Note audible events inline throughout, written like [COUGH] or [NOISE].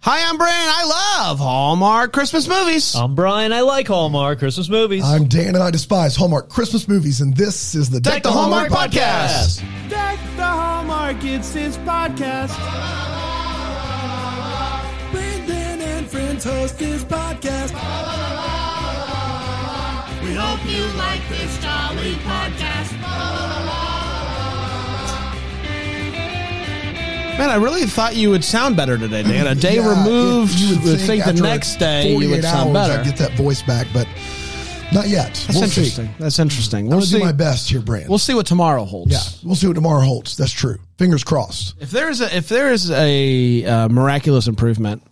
Hi, I'm Brian. I love Hallmark Christmas movies. I'm Brian. I like Hallmark Christmas movies. I'm Dan and I despise Hallmark Christmas movies, and this is the Deck the Hallmark podcast. Deck the Hallmark, it's his podcast. Brandon and friends host his podcast. We hope you like this jolly podcast. Man, I really thought you would sound better today, Dan. A day Yeah, removed, it- you would would think, the next day you would sound hours better. I'd get that voice back, but not yet. That's we'll interesting. See. That's interesting. We'll gonna see. do my best here, Brand. We'll see what tomorrow holds. yeah, we'll see what tomorrow holds. That's true. Fingers crossed. If there is a if there is a uh, miraculous improvement,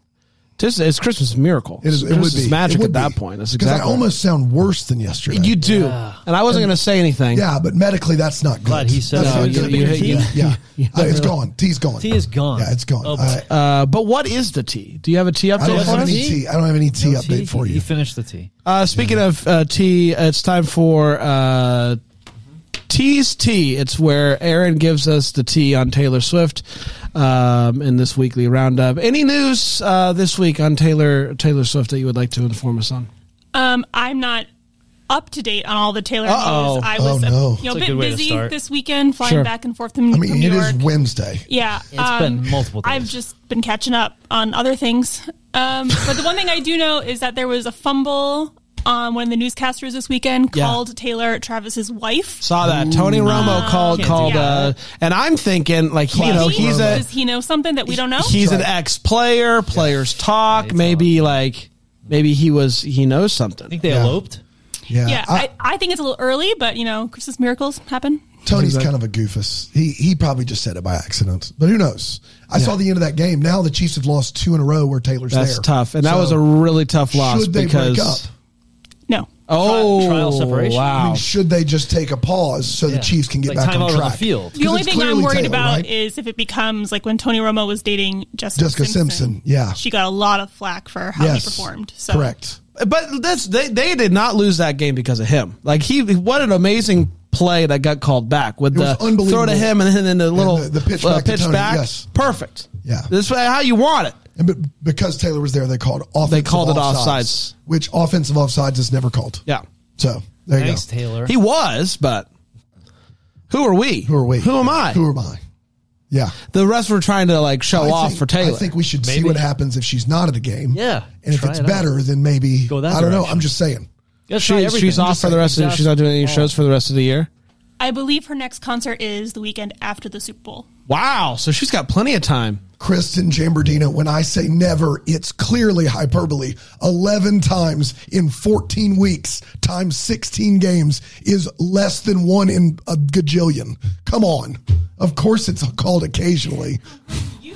this it's Christmas miracle. It is. It Christmas would be magic It would at that be. point. That's because exactly I almost sound worse than yesterday. you do. And I wasn't going to say anything. yeah, but medically that's not good. Glad he said That's that. not you- good. you- yeah, [LAUGHS] you- yeah. Uh, it's gone. T's gone. Tea is gone. Yeah, it's gone. Oh, I, Uh, but what is the tea? Do you have a tea I don't update have for us? any tea. I don't have any tea No update tea? for you. you. finished the tea. Uh, speaking of uh, tea, it's time for uh, Tea's Tea. It's where Aaron gives us the tea on Taylor Swift um, in this weekly roundup. Any news uh, this week on Taylor Taylor Swift that you would like to inform us on? Um, I'm not up to date on all the Taylor Uh-oh. news. I Oh, was no. you know, That's a a bit good way to busy this weekend, flying Sure. back and forth from, I mean, from it New is York. Wednesday. Yeah, It's been multiple days. I've just been catching up on other things. Um, but the one thing I do know is that there was a fumble on one of the newscasters this weekend Yeah. called Taylor Travis's wife. Saw that Tony Romo called Can't called, do uh, and I'm thinking like you know Classic he's a Does he know something that we don't know? he's an ex player. Players talk. It's Maybe like maybe he was he knows something. I think they Yeah. eloped. Yeah, yeah, I- I, I think it's a little early, but you know, Christmas miracles happen. Tony's kind of a goofus. He he probably just said it by accident, but who knows? I saw the end of that game. Now the Chiefs have lost two in a row where Taylor's That's there. tough, and that was a really tough loss should they because break up? Oh trial separation? wow. I mean, should they just take a pause so the Yeah. Chiefs can get Like back time on out on track? the field. The 'Cause only it's thing I'm clearly worried Taylor, about right? is if it becomes like when Tony Romo was dating Jessica, Jessica Simpson, yeah. She got a lot of flack for how yes, he performed. So correct. But that's they they did not lose that game because of him. Like he, what an amazing play that got called back with It was the unbelievable. throw to him and then the little the- the pitch uh, back to Tony, back. yes. Perfect. Yeah. this is how you want it. And but because Taylor was there, they called offensive They called it offsides, offsides. which offensive offsides is never called. Yeah, So there you Thanks, go. Taylor. he was, but who are we? Who are we? Who am I? Who am I? Yeah. the rest were trying to like show I off think- for Taylor. I think we should see Maybe. what happens if she's not at a game. Yeah, And if try it's it out. better, then maybe Go that I don't know. direction. I'm just saying. Gotta try she's, everything. she's off for the like rest of. exhaust- She's not doing any shows for the rest of the year. I believe her next concert is the weekend after the Super Bowl. Wow, so she's got plenty of time. Kristen Jambardino, when I say never, it's clearly hyperbole. 11 times in 14 weeks times 16 games is less than one in a gajillion. Come on. Of course it's called occasionally.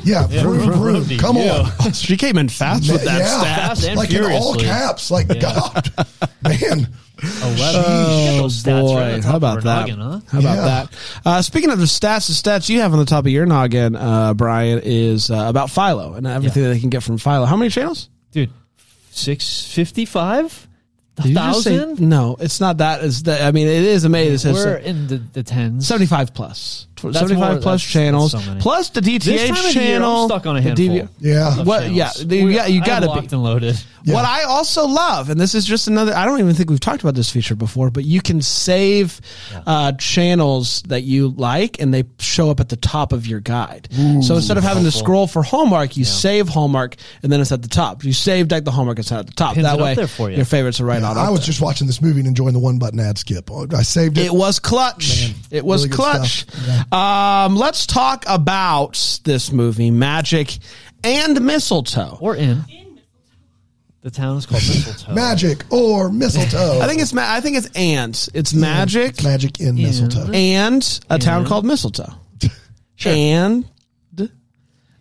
Yeah, vroom, vroom, vroom. vroom Come you. on. [LAUGHS] She came in fast with that yeah, stat. Fast and like in all caps. Like, God, [LAUGHS] man. Eleven. Get those stats Boy, right how about that? noggin, huh? How about Yeah. that? Uh, speaking of the stats, the stats you have on the top of your noggin, uh, Brian, is uh, about Philo and everything that they can get from Philo. How many channels? dude? Six fifty-five. Did you just say- thousand. no, it's not that. It's the, I mean, it is amazing. It We're says in the, the tens. 75 plus. Tw- That's 75 more- plus that's- channels. that's so many. plus the DTH This time of the year, I'm channel. stuck on a the handful. Yeah. of What- channels. yeah, they- We're- yeah, you I'm gotta be. locked and loaded. What I also love, and this is just another, I don't even think we've talked about this feature before, but you can save uh, channels that you like and they show up at the top of your guide. so instead of having to scroll for Hallmark, you save Hallmark and then it's at the top. You save Deck the Hallmark, it's at the top. Pins that up way, there for you. your favorites are right on I up was there. just watching this movie and enjoying the one button ad skip. I saved it. It was clutch. Man, it was really good clutch. stuff. Um, let's talk about this movie, Magic and Mistletoe. Or in. Mistletoe. The town is called Mistletoe. Magic or mistletoe. I think it's ma- I think it's and it's magic It's magic in mistletoe. and a town called Mistletoe. [LAUGHS] And uh,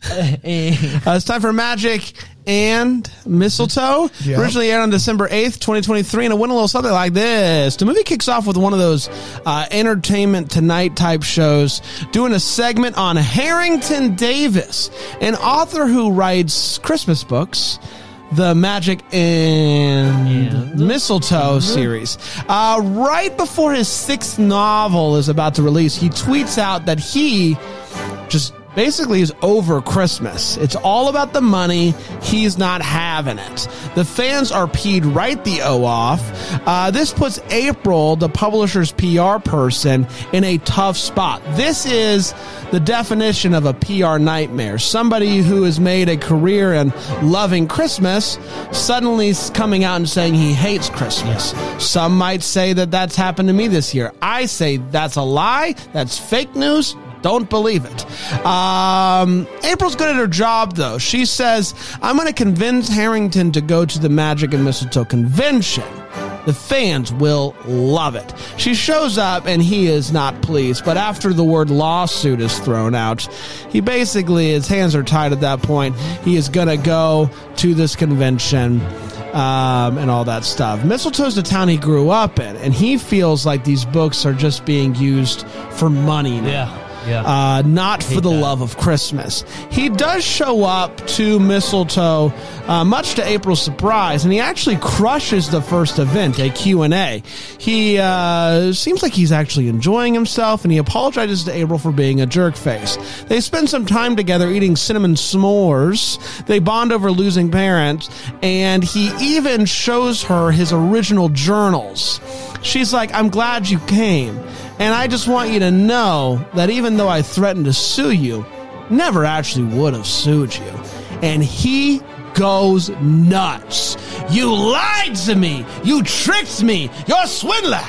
it's time for Magic and Mistletoe. Yeah. Originally aired on December 8th, 2023, and it went a little something like this. The movie kicks off with one of those uh, entertainment tonight type shows, doing a segment on Harrington Davis, an author who writes Christmas books. The Magic and, And? Mistletoe series. Uh, right before his sixth novel is about to release, he tweets out that he just basically is over Christmas. It's all about the money. He's not having it. The fans are peed right the O off. Uh, this puts April, the publisher's PR person, in a tough spot. This is the definition of a PR nightmare. Somebody who has made a career in loving Christmas suddenly coming out and saying he hates Christmas. Some might say that that's happened to me this year. I say that's a lie. That's fake news. Don't believe it. Um, April's good at her job, though. She says, I'm going to convince Harrington to go to the Magic and Mistletoe convention. The fans will love it. She shows up and he is not pleased, but after the word lawsuit is thrown out, he basically, his hands are tied at that point. He is going to go to this convention um, and all that stuff. Mistletoe's the town he grew up in, and he feels like these books are just being used for money now. Yeah. Yeah. Uh, not for the that. love of Christmas. He does show up to Mistletoe, uh, much to April's surprise, and he actually crushes the first event, a Q&A. He uh, seems like he's actually enjoying himself, and he apologizes to April for being a jerk face. They spend some time together eating cinnamon s'mores. They bond over losing parents, and he even shows her his original journals. She's like, I'm glad you came. And I just want you to know that even though I threatened to sue you, never actually would have sued you. And he goes nuts. You lied to me. You tricked me. You're a swindler.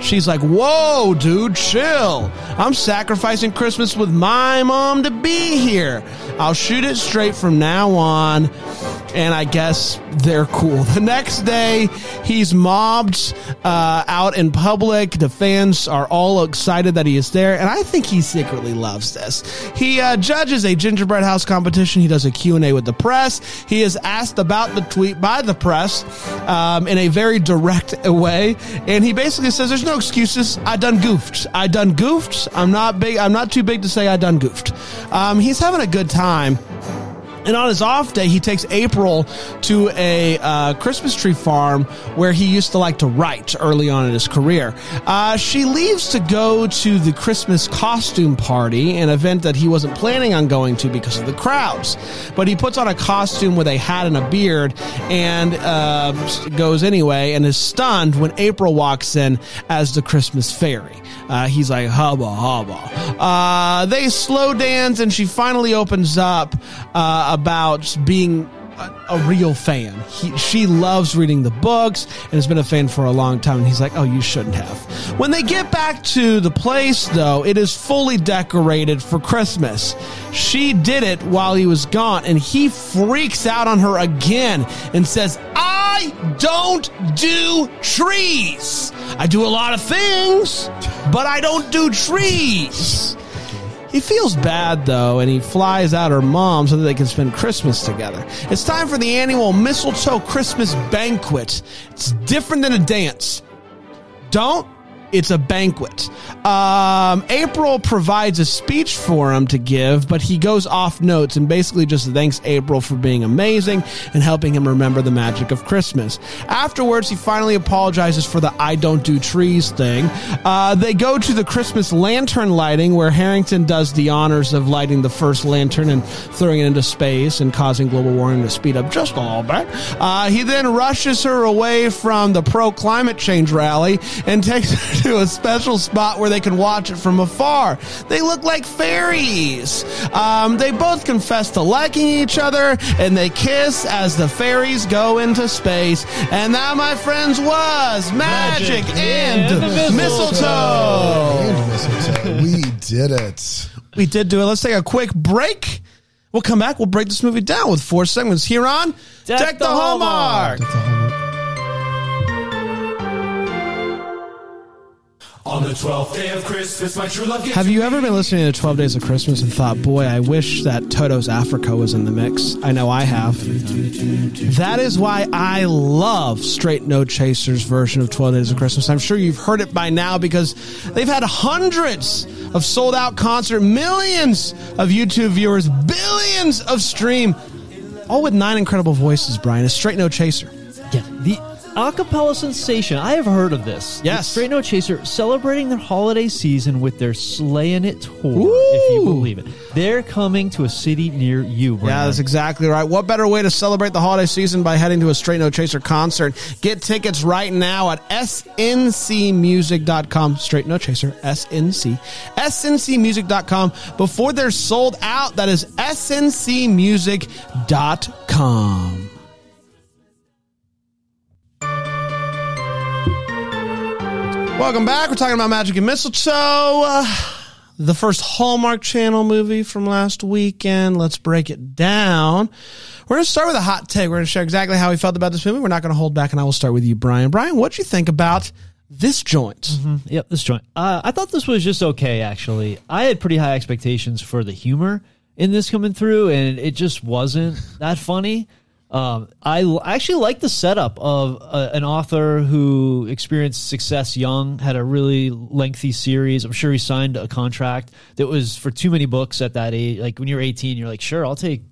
She's like, whoa, dude, chill. I'm sacrificing Christmas with my mom to be here. I'll shoot it straight from now on. And I guess they're cool. The next day, he's mobbed uh, out in public. The fans are all excited that he is there, and I think he secretly loves this. He uh, judges a gingerbread house competition. He does a Q&A with the press. He is asked about the tweet by the press um, in a very direct way, and he basically says, "There's no excuses. I done goofed. I done goofed. I'm not big. I'm not too big to say I done goofed." Um, he's having a good time. And on his off day, he takes April to a uh, Christmas tree farm where he used to like to write early on in his career. Uh, she leaves to go to the Christmas costume party, an event that he wasn't planning on going to because of the crowds. But he puts on a costume with a hat and a beard and uh, goes anyway and is stunned when April walks in as the Christmas fairy. Uh, he's like, hubba, hubba. Uh, they slow dance and she finally opens up uh, about just being a, a real fan. He, she loves reading the books and has been a fan for a long time. And he's like, oh, you shouldn't have. When they get back to the place, though, it is fully decorated for Christmas. She did it while he was gone, and he freaks out on her again and says, I don't do trees. I do a lot of things, but I don't do trees. He feels bad though, and he flies out her mom so that they can spend Christmas together. It's time for the annual mistletoe Christmas banquet. It's different than a dance. Don't. It's a banquet. Um, April provides a speech for him to give, but he goes off notes and basically just thanks April for being amazing and helping him remember the magic of Christmas. Afterwards, he finally apologizes for the I don't do trees thing. Uh, they go to the Christmas lantern lighting where Harrington does the honors of lighting the first lantern and throwing it into space and causing global warming to speed up just a little bit. Uh, he then rushes her away from the pro climate change rally and takes her [LAUGHS] to a special spot where they can watch it from afar. They look like fairies. Um, they both confess to liking each other and they kiss as the fairies go into space. And that, my friends, was Magic, Magic and, and Mistletoe. And mistletoe. we did it. We did do it. Let's take a quick break. We'll come back. We'll break this movie down with four segments here on Deck the Hallmark. On the 12th day of Christmas, my true love Have you ever been listening to 12 Days of Christmas and thought, boy, I wish that Toto's Africa was in the mix? I know I have. That is why I love Straight No Chasers version of 12 Days of Christmas. I'm sure you've heard it by now because they've had hundreds of sold out concert, millions of YouTube viewers, billions of stream, all with nine incredible voices, Brian. A Straight No Chaser. Acapella sensation. I have heard of this. Yes. It's Straight No Chaser celebrating their holiday season with their Slayin' It tour, if you believe it. They're coming to a city near you, Yeah, that's exactly right. What better way to celebrate the holiday season by heading to a Straight No Chaser concert? Get tickets right now at sncmusic.com. Straight No Chaser, SNC. sncmusic.com before they're sold out. That is sncmusic.com. Welcome back. We're talking about Magic and Mistletoe. Uh, the first Hallmark Channel movie from last weekend. Let's break it down. We're going to start with a hot take. We're going to share exactly how we felt about this movie. We're not going to hold back, and I will start with you, Brian. Brian, what do you think about this joint? Yep, this joint. Uh, I thought this was just okay, actually. I had pretty high expectations for the humor in this coming through, and it just wasn't that funny. Um, I l- actually like the setup of uh, an author who experienced success young, had a really lengthy series. I'm sure he signed a contract that was for too many books at that age. Like when you're 18, you're like, sure, I'll take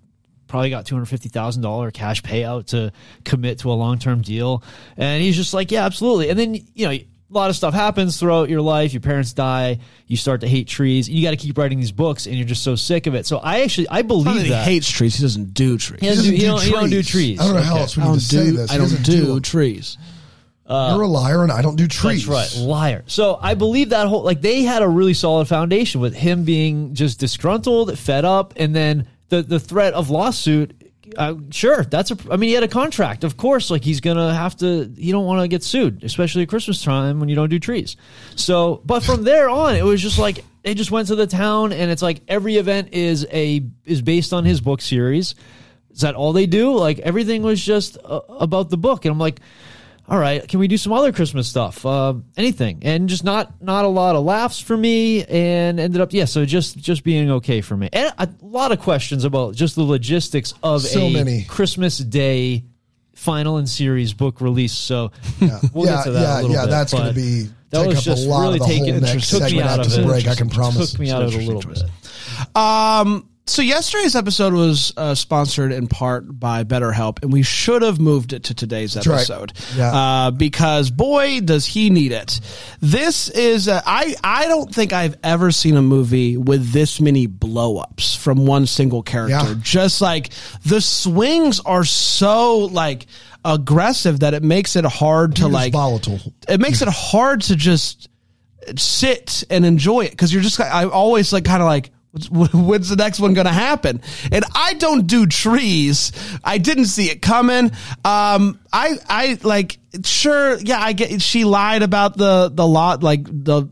probably got $250,000 cash payout to commit to a long-term deal. And he's just like, yeah, absolutely. And then, you know, a lot of stuff happens throughout your life. Your parents die. You start to hate trees. You got to keep writing these books and you're just so sick of it. So I actually, I Not that believe he that. hates trees. He doesn't do trees. He doesn't do, he do don't, he don't do trees. trees. I don't know how else we I need don't say do. this. I don't doesn't do, them. trees. Uh, you're a liar, and I don't do trees. That's right, liar. So I believe that whole like they had a really solid foundation with him being just disgruntled, fed up, and then the the threat of lawsuit. Uh, sure, that's a. I mean, he had a contract, of course. Like he's gonna have to. You don't want to get sued, especially at Christmas time when you don't do trees. So, but from there on, it was just like they just went to the town, and it's like every event is a is based on his book series. Is that all they do? Like everything was just uh, about the book, and I'm like, all right, can we do some other Christmas stuff? Uh, anything, and just not not a lot of laughs for me, and ended up yeah, so just just being okay for me, and a lot of questions about just the logistics of So a many. Christmas Day final in series book release. So [LAUGHS] we'll yeah, get to that yeah, a little yeah. bit. That's going to be that take was up just a lot really taking took me segment out of the it. break. I can promise. Took me out of it a little bit. Um, so yesterday's episode was uh, sponsored in part by BetterHelp, and we should have moved it to today's right. episode Yeah. uh, because boy, does he need it. This is uh, I I don't think I've ever seen a movie with this many blowups from one single character. Yeah. Just like the swings are so like aggressive that it makes it hard to He like volatile. it makes it hard to just sit and enjoy it because you're just I always like kind of like [LAUGHS] when's the next one going to happen and I don't do trees I didn't see it coming um I I like sure yeah I get she lied about the the lot like the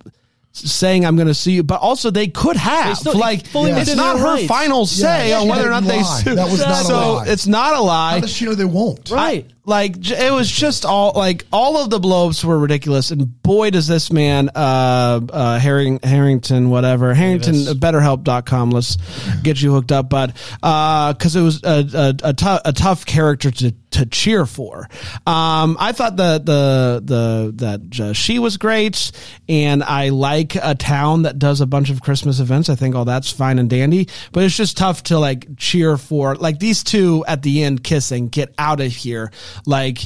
saying I'm going to see you but also they could have still- like fully it's within not her rights. final say Yeah, on whether or not didn't they sue [LAUGHS] That was not a so lie. it's not a lie How does she know they won't? Right. Like it was just all like all of the blowups were ridiculous. And boy does this man uh uh Harring, harrington whatever harrington Davis. betterhelp.com let's get you hooked up. But uh because it was a, a, a, tou- a tough character to to cheer for. Um i thought the the the that uh, she was great. And i like a town that does a bunch of christmas events. I think all that's fine and dandy. But it's just tough to like cheer for like these two at the end kissing get out of here like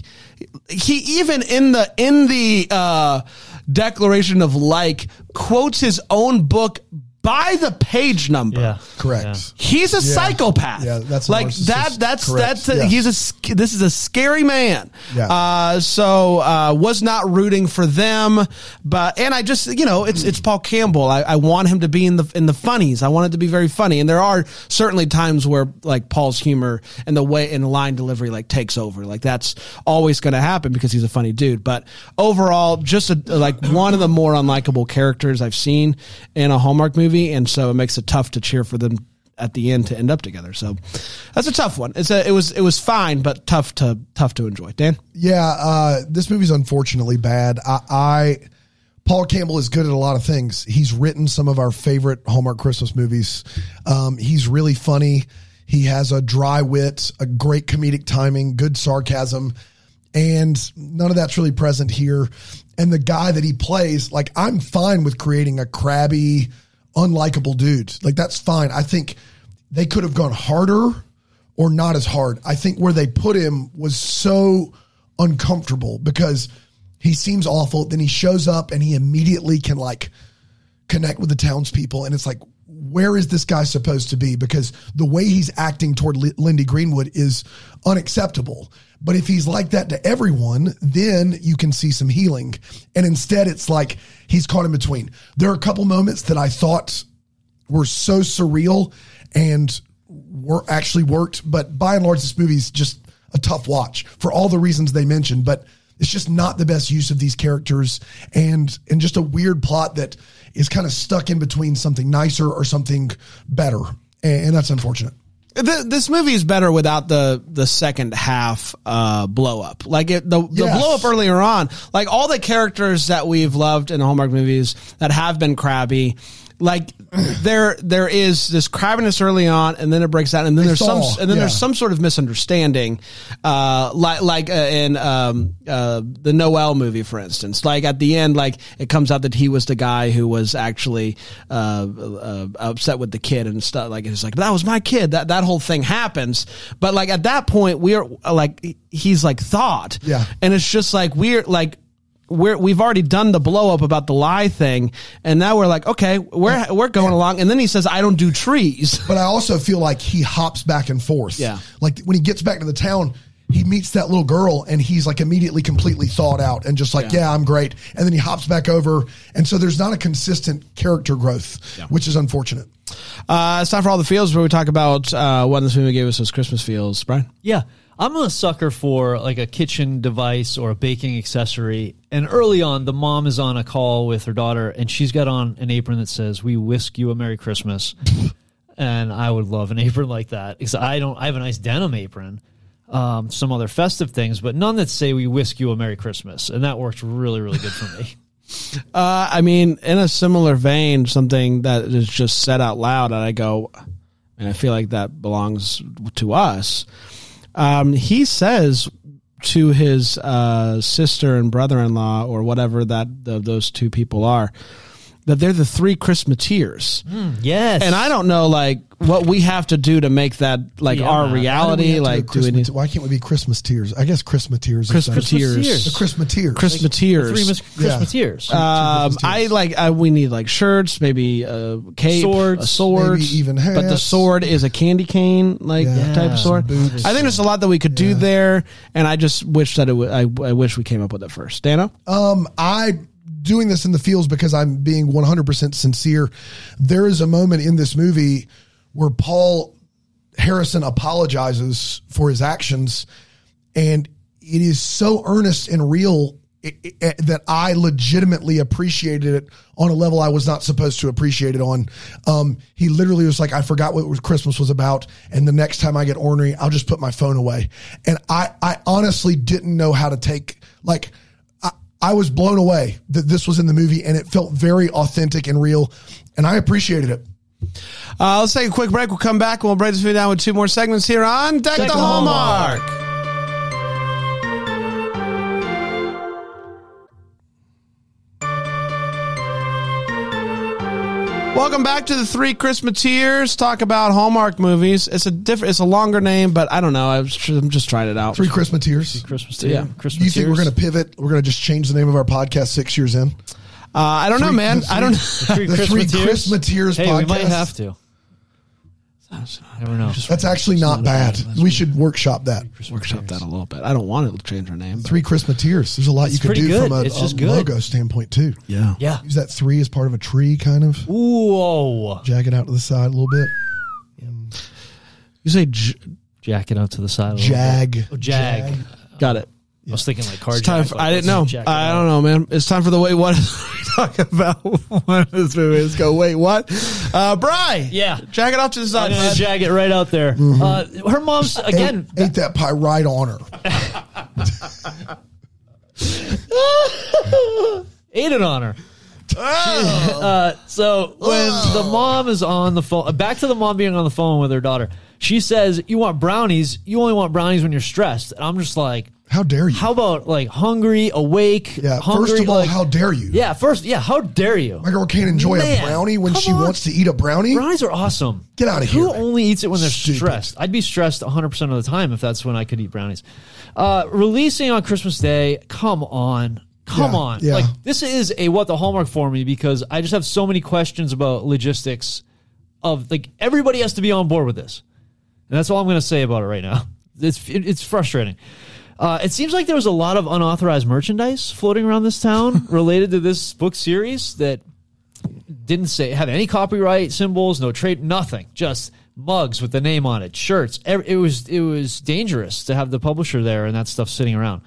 he even in the in the uh declaration of like quotes his own book by the page number Yeah. Correct. Yeah. He's a psychopath. Yeah, that's a like narcissist. that. That's Correct. that's a, Yeah. he's a sc- this is a scary man. Yeah. Uh, so uh, was not rooting for them, but and I just you know it's it's Paul Campbell. I, I want him to be in the in the funnies. I want it to be very funny, and there are certainly times where like Paul's humor and the way and the line delivery like takes over. Like that's always going to happen because he's a funny dude. But overall, just a, like one of the more unlikable characters I've seen in a Hallmark movie, and so it makes it tough to cheer for them at the end to end up together. So that's a tough one. It's a it was it was fine, but tough to tough to enjoy. Dan, Yeah, uh, this movie's unfortunately bad. I, I Paul Campbell is good at a lot of things. He's written some of our favorite Hallmark Christmas movies. Um, he's really funny. He has a dry wit, a great comedic timing, good sarcasm, and none of that's really present here. And the guy that he plays, like, I'm fine with creating a crabby, unlikable dude. Like, that's fine. I think they could have gone harder or not as hard. I think where they put him was so uncomfortable because he seems awful. Then he shows up and he immediately can like connect with the townspeople. And it's like, where is this guy supposed to be? Because the way he's acting toward Li- Lindy Greenwood is unacceptable. But if he's like that to everyone, then you can see some healing. And instead, it's like he's caught in between. There are a couple moments that I thought were so surreal and were actually worked. But by and large, this movie's just a tough watch for all the reasons they mentioned. But it's just not the best use of these characters and and just a weird plot that is kind of stuck in between something nicer or something better. And, and that's unfortunate. Th this movie is better without the the second half uh, blow up. Like it, the the Yes. blow up earlier on, like all the characters that we've loved in the Hallmark movies that have been crabby. Like there there is this crabbiness early on, and then it breaks down, and then there's some and then yeah. there's some sort of misunderstanding, uh, like like uh, in um, uh, the Noel movie, for instance. Like at the end, like it comes out that he was the guy who was actually uh, uh, upset with the kid and stuff. Like it's like that was my kid. That that whole thing happens, but like at that point, we're uh, like he's like thought, Yeah. and it's just like we're like. We're, we've already done the blow up about the lie thing, and now we're like, okay, we're we're going along. And then he says, "I don't do trees." But I also feel like he hops back and forth. Yeah. Like when he gets back to the town, he meets that little girl and he's like immediately completely thawed out and just like, Yeah. yeah, I'm great. And then he hops back over. And so there's not a consistent character growth, which is unfortunate. Uh, it's time for all the feels where we talk about uh, what this movie gave us as Christmas feels. Brian, Yeah. I'm a sucker for like a kitchen device or a baking accessory. And early on, the mom is on a call with her daughter and she's got on an apron that says, We whisk you a Merry Christmas. [LAUGHS] and I would love an apron like that because I don't, I have a nice denim apron, um, some other festive things, but none that say, We whisk you a Merry Christmas. And that works really, really good for me. [LAUGHS] uh, I mean, in a similar vein, something that is just said out loud, and I go, and I feel like that belongs to us. Um, he says to his uh, sister and brother-in-law, or whatever that the, those two people are, that they're the three Christmateers. yes. And I don't know, like, what we have to do to make that like Yeah, our man. Why do reality. Like, go do we Christmas- need why can't we be Christmas tears? I guess Christmas tears. is better. Christmateers? The Christmas tears. Christmateers. Three mis- Yeah. Um, I like. I, we need like shirts, maybe a cape, Swords, a sword, maybe even But the sword is a candy cane like Yeah. type of sword. Boots. I think there's a lot that we could do there, and I just wish that it. W- I, I wish we came up with it first. Dano, Um, I doing this in the fields because I'm being 100% sincere. There is a moment in this movie where Paul Harrison apologizes for his actions, and it is so earnest and real i- i- that I legitimately appreciated it on a level I was not supposed to appreciate it on. Um, he literally was like, I forgot what Christmas was about. And the next time I get ornery, I'll just put my phone away. And I, I honestly didn't know how to take, like, I, I was blown away that this was in the movie and it felt very authentic and real. And I appreciated it. uh, let's take a quick break. We'll come back and we'll break this video down with two more segments here on Deck, the, the Hallmark. Welcome back to the Three Christmateers. Talk about Hallmark movies. It's a different, it's a longer name, but I don't know. I was, I'm just trying it out. Three Christmas tears. Christmas Yeah. yeah. Do Christmas you think we're going to pivot? We're going to just change the name of our podcast six years in? Uh, I don't know, man. the I don't. Three The Three Christmas Christmas Tears Hey, we might podcast. have to. Never know. That's actually not bad. We should workshop that. workshop that a little bit. I don't want to change our name. but- Three Christmas tears. There's a lot you It's could pretty do good. from a, It's a good. logo standpoint too. yeah. Yeah. Use that three as part of a tree, kind of. Whoa. Jag it out to the side a little bit. You say j- Jack it out to the side. A little Jag. bit. Oh, jag. got it. I was thinking like car It's time. For, I didn't know. I don't know, man. It's time for the wait. What we talk about? [LAUGHS] One of this movie. Let's go. Wait, what? Uh, Bry. Yeah. Jack it off to the side. I'm jag it right out there. Mm-hmm. Uh, her mom's again. ate, ate that pie right on her. [LAUGHS] ate it on her. Uh, so when the mom is on the phone, back to the mom being on the phone with her daughter, she says, "You want brownies? You only want brownies when you're stressed." And I'm just like, How dare you? How about like hungry, awake? yeah. hungry, first of all, like- how dare you? Yeah, first, yeah. How dare you? My girl can't enjoy Man, a brownie when she on. wants to eat a brownie. Brownies are awesome. Get outta Who here. Who only eats it when they're Stupid. stressed? I'd be stressed 100% of the time if that's when I could eat brownies. Uh, releasing on Christmas Day, come on. Come Yeah, on. yeah. Like, this is a what the hallmark for me because I just have so many questions about logistics of like everybody has to be on board with this. And that's all I'm going to say about it right now. It's, it's frustrating. Uh, it seems like there was a lot of unauthorized merchandise floating around this town [LAUGHS] related to this book series that didn't say have any copyright symbols, no trade, nothing. Just mugs with the name on it, shirts. It was it was dangerous to have the publisher there and that stuff sitting around.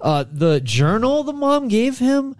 Uh, the journal the mom gave him,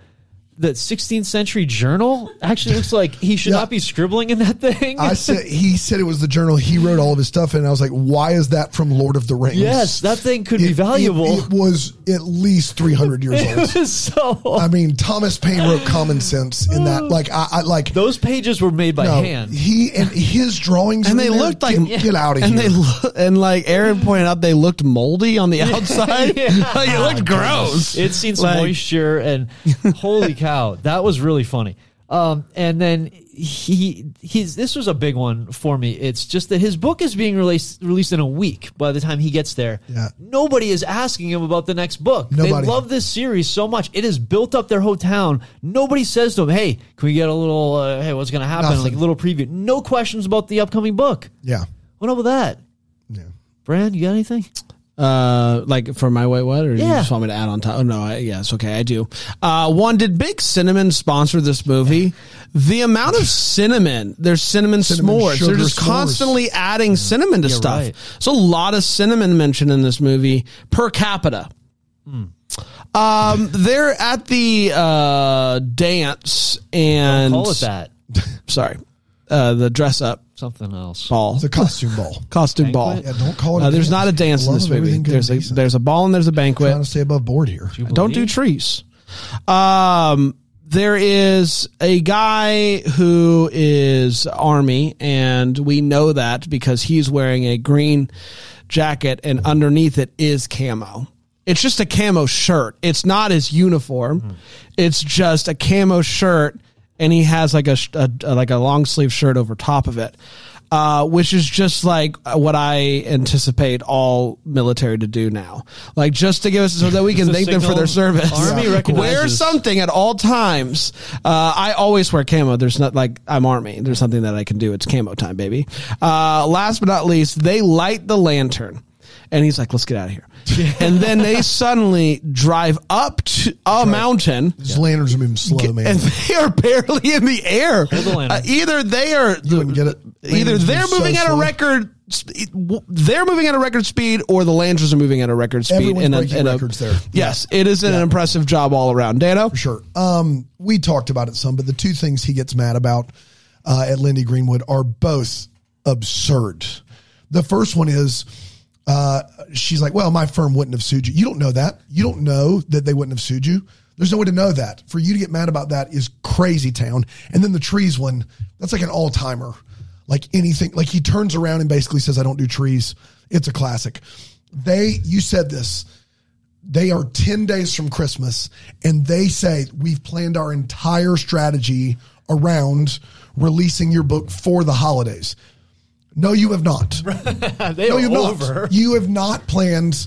the 16th century journal, actually looks like he should Yeah. not be scribbling in that thing. I said he said it was the journal. He wrote all of his stuff, in, and I was like, "Why is that from Lord of the Rings?" yes, that thing could It- be valuable. It, it was at least three hundred years [LAUGHS] It old. was so. I mean, Thomas Paine wrote Common Sense in that. [GASPS] Like, I, I like those pages were made by no, hand. He and his drawings, And they there. looked like get, get out of and here. they lo- and like Aaron pointed out, they looked moldy on the [LAUGHS] outside. Yeah. [LAUGHS] like it looked ah, gross. It's seen some Like- moisture and holy cow, that was really funny. Um, and then he he's this was a big one for me. It's just that his book is being released released in a week. By the time he gets there, Yeah. nobody is asking him about the next book. They Nobody. love this series so much; it has built up their whole town. Nobody says to him, "Hey, can we get a little? Uh, hey, what's going to happen? Nothing. Like a little preview." No questions about the upcoming book. yeah, What up with that, yeah. Brand? You got anything? Uh, like for my white what? Or you just want me to add on top? Oh no, I, yes, okay, I do. Uh, one, did Big Cinnamon sponsor this movie? The amount of cinnamon, there's cinnamon, Cinnamon s'mores. They're sugar just s'mores. constantly adding cinnamon to You're stuff. right. So a lot of cinnamon mentioned in this movie per capita. Um, they're at the uh, dance and Call it that. [LAUGHS] Sorry, uh, the dress up Something else. ball, It's a costume ball. [LAUGHS] costume ball. Yeah, don't call it. Uh, a there's dance. not a dance in Love this movie. everything good There's a decent. there's a ball and there's a banquet. trying to stay above board here. Don't do trees. Um, there is a guy who is army, and we know that because he's wearing a green jacket, and underneath it is camo. It's just a camo shirt. It's not his uniform. It's just a camo shirt, and he has like a, sh- a like a long sleeve shirt over top of it. Uh, which is just like what I anticipate all military to do now, like just to give us so that we [LAUGHS] can thank them for their service. [LAUGHS] Army Wear recognizes- something at all times. Uh, I always wear camo. There's not like I'm army. There's something that I can do. It's camo time, baby. Uh, last but not least, they light the lantern, and he's like, "Let's get out of here." [LAUGHS] and then they suddenly drive up to a mountain. These lanterns are moving slow, man. And [LAUGHS] they are barely in the air. the lantern. Uh, either they are, wouldn't get it. either Lanterns they're move so moving at a slow. record, sp- they're moving at a record speed, or the lanterns are moving at a record speed. Everyone's in a, breaking in a- records there. Yes, it is an impressive job all around. Dano, For sure. Um, we talked about it some, but the two things he gets mad about uh, at Lindy Greenwood are both absurd. The first one is uh, she's like, "Well, my firm wouldn't have sued you." You don't know that. You don't know that they wouldn't have sued you. There's no way to know that. For you to get mad about that is crazy town. And then the trees one, that's like an all timer. Like anything, like he turns around and basically says, "I don't do trees." It's a classic. They, you said this they are 10 days from Christmas and they say we've planned our entire strategy around releasing your book for the holidays. No, you have not. [LAUGHS] they No, are you've over. not. [LAUGHS] You have not planned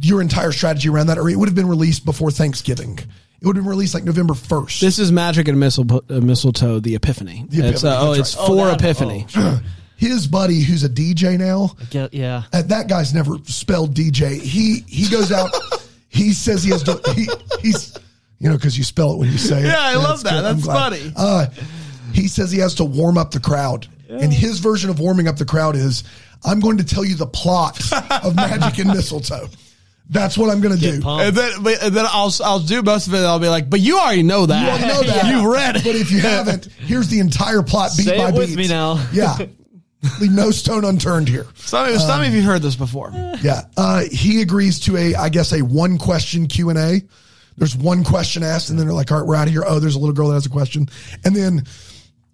your entire strategy around that, or it would have been released before Thanksgiving. It would have been released like November 1st. this is magic and mistle, uh, mistletoe, the Epiphany. The It's, uh, Epiphany, oh, it's right. for Oh, that- Epiphany. [CLEARS THROAT] His buddy, who's a DJ now, Get, yeah. Uh, that guy's never spelled DJ. He he goes out. [LAUGHS] he says he has to. He, he's you know because you spell it when you say it. Yeah, I love that. good. That's funny. Uh, he says he has to warm up the crowd, and his version of warming up the crowd is, "I'm going to tell you the plot of Magic and [LAUGHS] Mistletoe." That's what I'm going to do. pumped. And then, but- and then I'll I'll do most of it. and I'll be like, but you already know that. You all know that. You've read it. But if you [LAUGHS] haven't, here's the entire plot beat Say by it beat. with me now. [LAUGHS] Yeah. Leave no stone unturned here. Some, some of you heard this before. Yeah. Uh, he agrees to a, I guess, a one question Q and A. There's one question asked, and then they're like, "All right, we're out of here." Oh, there's a little girl that has a question, and then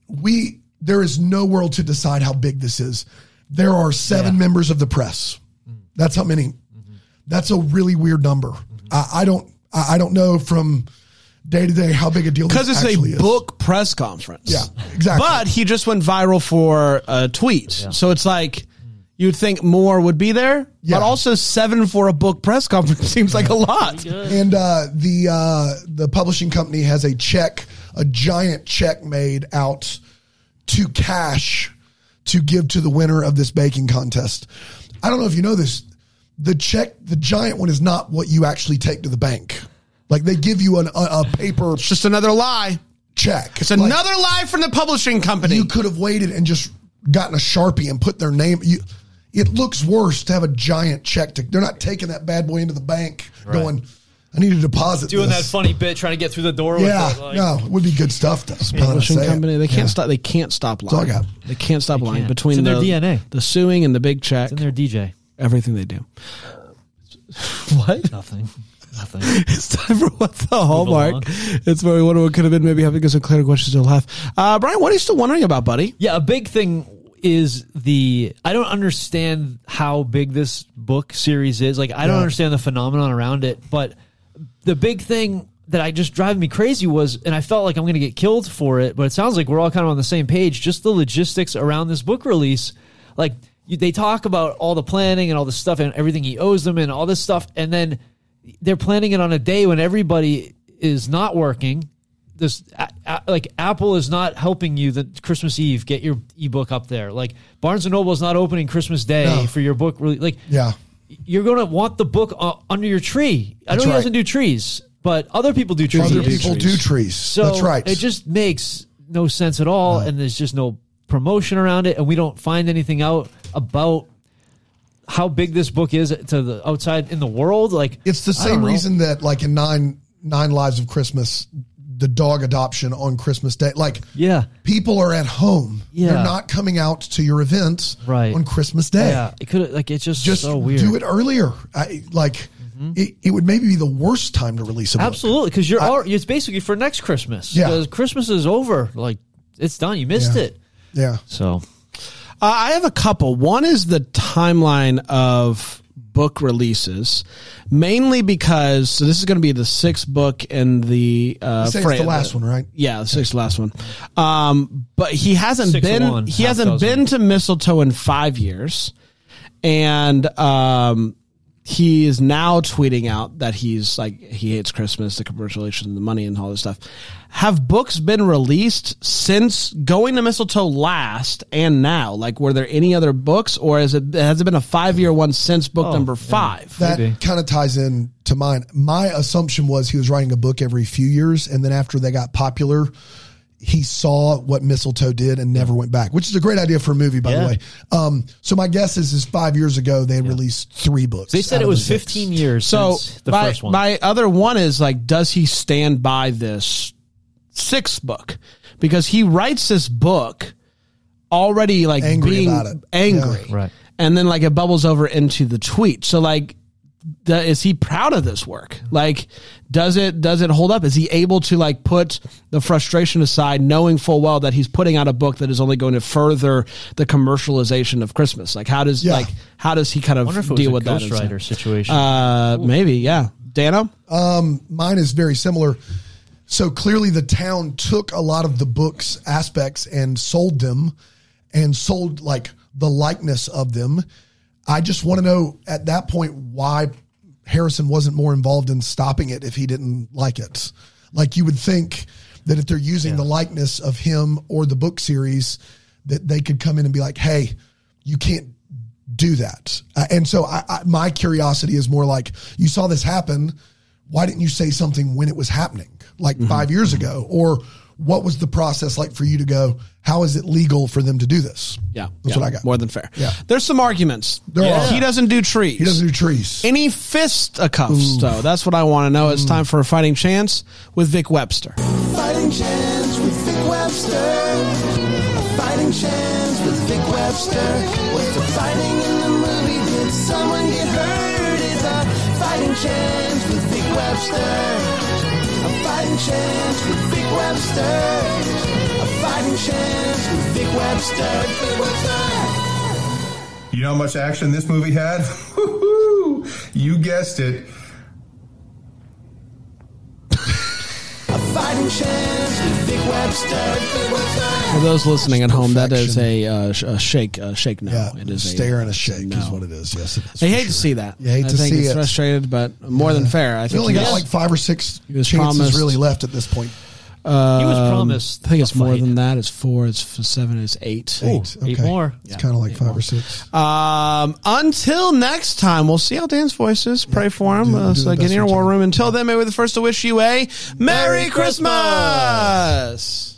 we there is no world to decide how big this is. There are seven members of the press. That's how many. That's a really weird number. I, I don't I I don't know from day to day how big a deal because this it's a is. book press conference. Yeah, exactly. But he just went viral for a tweet, so it's like you'd think more would be there, Yeah. but also seven for a book press conference [LAUGHS] seems like a lot. And uh, the uh, the publishing company has a check, a giant check made out to cash to give to the winner of this baking contest. I don't know if you know this. The check, the giant one, is not what you actually take to the bank. Like they give you an, a, a paper It's just another lie. check. It's another lie from the publishing company. you could have waited and just gotten a sharpie and put their name. You, it looks worse to have a giant check. To, they're not taking that bad boy into the bank, going, "I need to deposit." Doing that funny bit, trying to get through the door. Yeah, with it, like, no, it would be good stuff. Though. Publishing say it. company. They can't Yeah. stop. They can't stop lying. got. They can't stop lying can't. between It's in the their DNA. the suing and the big check. It's in there, DJ. Everything they do. [LAUGHS] What? Nothing. Nothing. [LAUGHS] It's time for what the hallmark. It's where we wonder what could have been. Maybe having some clear questions to laugh. Uh, Brian, what are you still wondering about, buddy? Yeah, a big thing is the I don't understand how big this book series is. Like I don't understand the phenomenon around it, but the big thing that I just drive me crazy was and I felt like I'm going to get killed for it, but it sounds like we're all kind of on the same page, just the logistics around this book release. Like you, they talk about all the planning and all the stuff and everything he owes them and all this stuff and then they're planning it on a day when everybody is not working this a, a- like Apple is not helping you the Christmas Eve get your ebook up there. Like Barnes and Noble is not opening Christmas Day No. for your book. Really, like Yeah, you're going to want the book uh, under your tree. I know he right. doesn't do trees, but other people do trees. other people do trees. So That's right. It just makes no sense at all, and there's just no promotion around it, and we don't find anything out about how big this book is to the outside in the world. Like it's the I don't same know. reason that, like in nine Nine Lives of Christmas, the dog adoption on Christmas Day, like Yeah. people are at home. Yeah. They're not coming out to your events Right. on Christmas Day. Yeah, it could like it's just Just so weird. Mm-hmm. do it earlier. I, like it, it would maybe be the worst time to release a book. Absolutely, because you're all, it's basically for next Christmas. Yeah. because Christmas is over. Like it's done. You missed Yeah. it. Yeah. So Uh, I have a couple. One is the timeline of book releases, mainly because so this is going to be the sixth book in the uh, You it's fra- the last one, right? Yeah, the sixth last one. Um, but he hasn't Six been one, he hasn't dozen. been to mistletoe in five years, and um, he is now tweeting out that he's like he hates Christmas, the commercialization, the money, and all this stuff. Have books been released since going to mistletoe last and now? Like, were there any other books, or has it has it been a five year one since book oh, number five? That kind of ties in to mine. My assumption was he was writing a book every few years, and then after they got popular, he saw what Mistletoe did and never went back, which is a great idea for a movie, by Yeah. the way. Um, so my guess is, is five years ago they released three books. they said it was the six. 15 years So since the my, first one. my other one is like, does he stand by this sixth book? Because he writes this book already like Angry being about it. angry, Yeah. Right. And then like it bubbles over into the tweet. So like, the, is he proud of this work? Like, does it does it hold up? Is he able to like put the frustration aside, knowing full well that he's putting out a book that is only going to further the commercialization of Christmas? Like, how does Yeah. like how does he kind of if deal with that? ghostwriter situation. Uh, maybe, yeah. Dano? mine is very similar. So clearly, the town took a lot of the book's aspects and sold them, and sold like the likeness of them. I just want to know at that point why Harrison wasn't more involved in stopping it if he didn't like it. Like you would think that if they're using the likeness of him or the book series, that they could come in and be like, "Hey, you can't do that. Uh, and so I, I, my curiosity is more like, you saw this happen. Why didn't you say something when it was happening, like Mm-hmm. five years ago? Or what was the process like for you to go, how is it legal for them to do this? Yeah, That's yeah, what I got. More than fair. Yeah. there's some arguments. There are. He doesn't do trees. He doesn't do trees. any fisticuffs though. That's what I want to know. It's time for a fighting chance with Vic Webster. Fighting chance with Vic Webster. A fighting chance with Vic Webster. What's the fighting in the movie? Did someone get hurt? It's a fighting chance with Vic Webster. Fighting chance with Vic Webster. A fighting chance with Vic Webster. Vic Webster. You know how much action this movie had? [LAUGHS] You guessed it. A fighting chance with Vic Webster. Vic Webster. For those listening at home, that is a, uh, sh- a shake. A shake. No, Yeah, it is a stare and a it's shake no. is what it is. Yes, it is. I hate sure. to see that. You hate I to think see it's it. frustrated, but more than fair. I We think only he got was- like five or six chances promised- really left at this point. He was um, promised. I think it's a more fight. than that. It's four. It's seven. It's eight. Eight. eight more. It's kind of like five or six. Um, until next time, we'll see how Dan's voice is. Pray for him. do- Uh, do so the get in your war can. room. Until then, may we the first to wish you a Merry Christmas.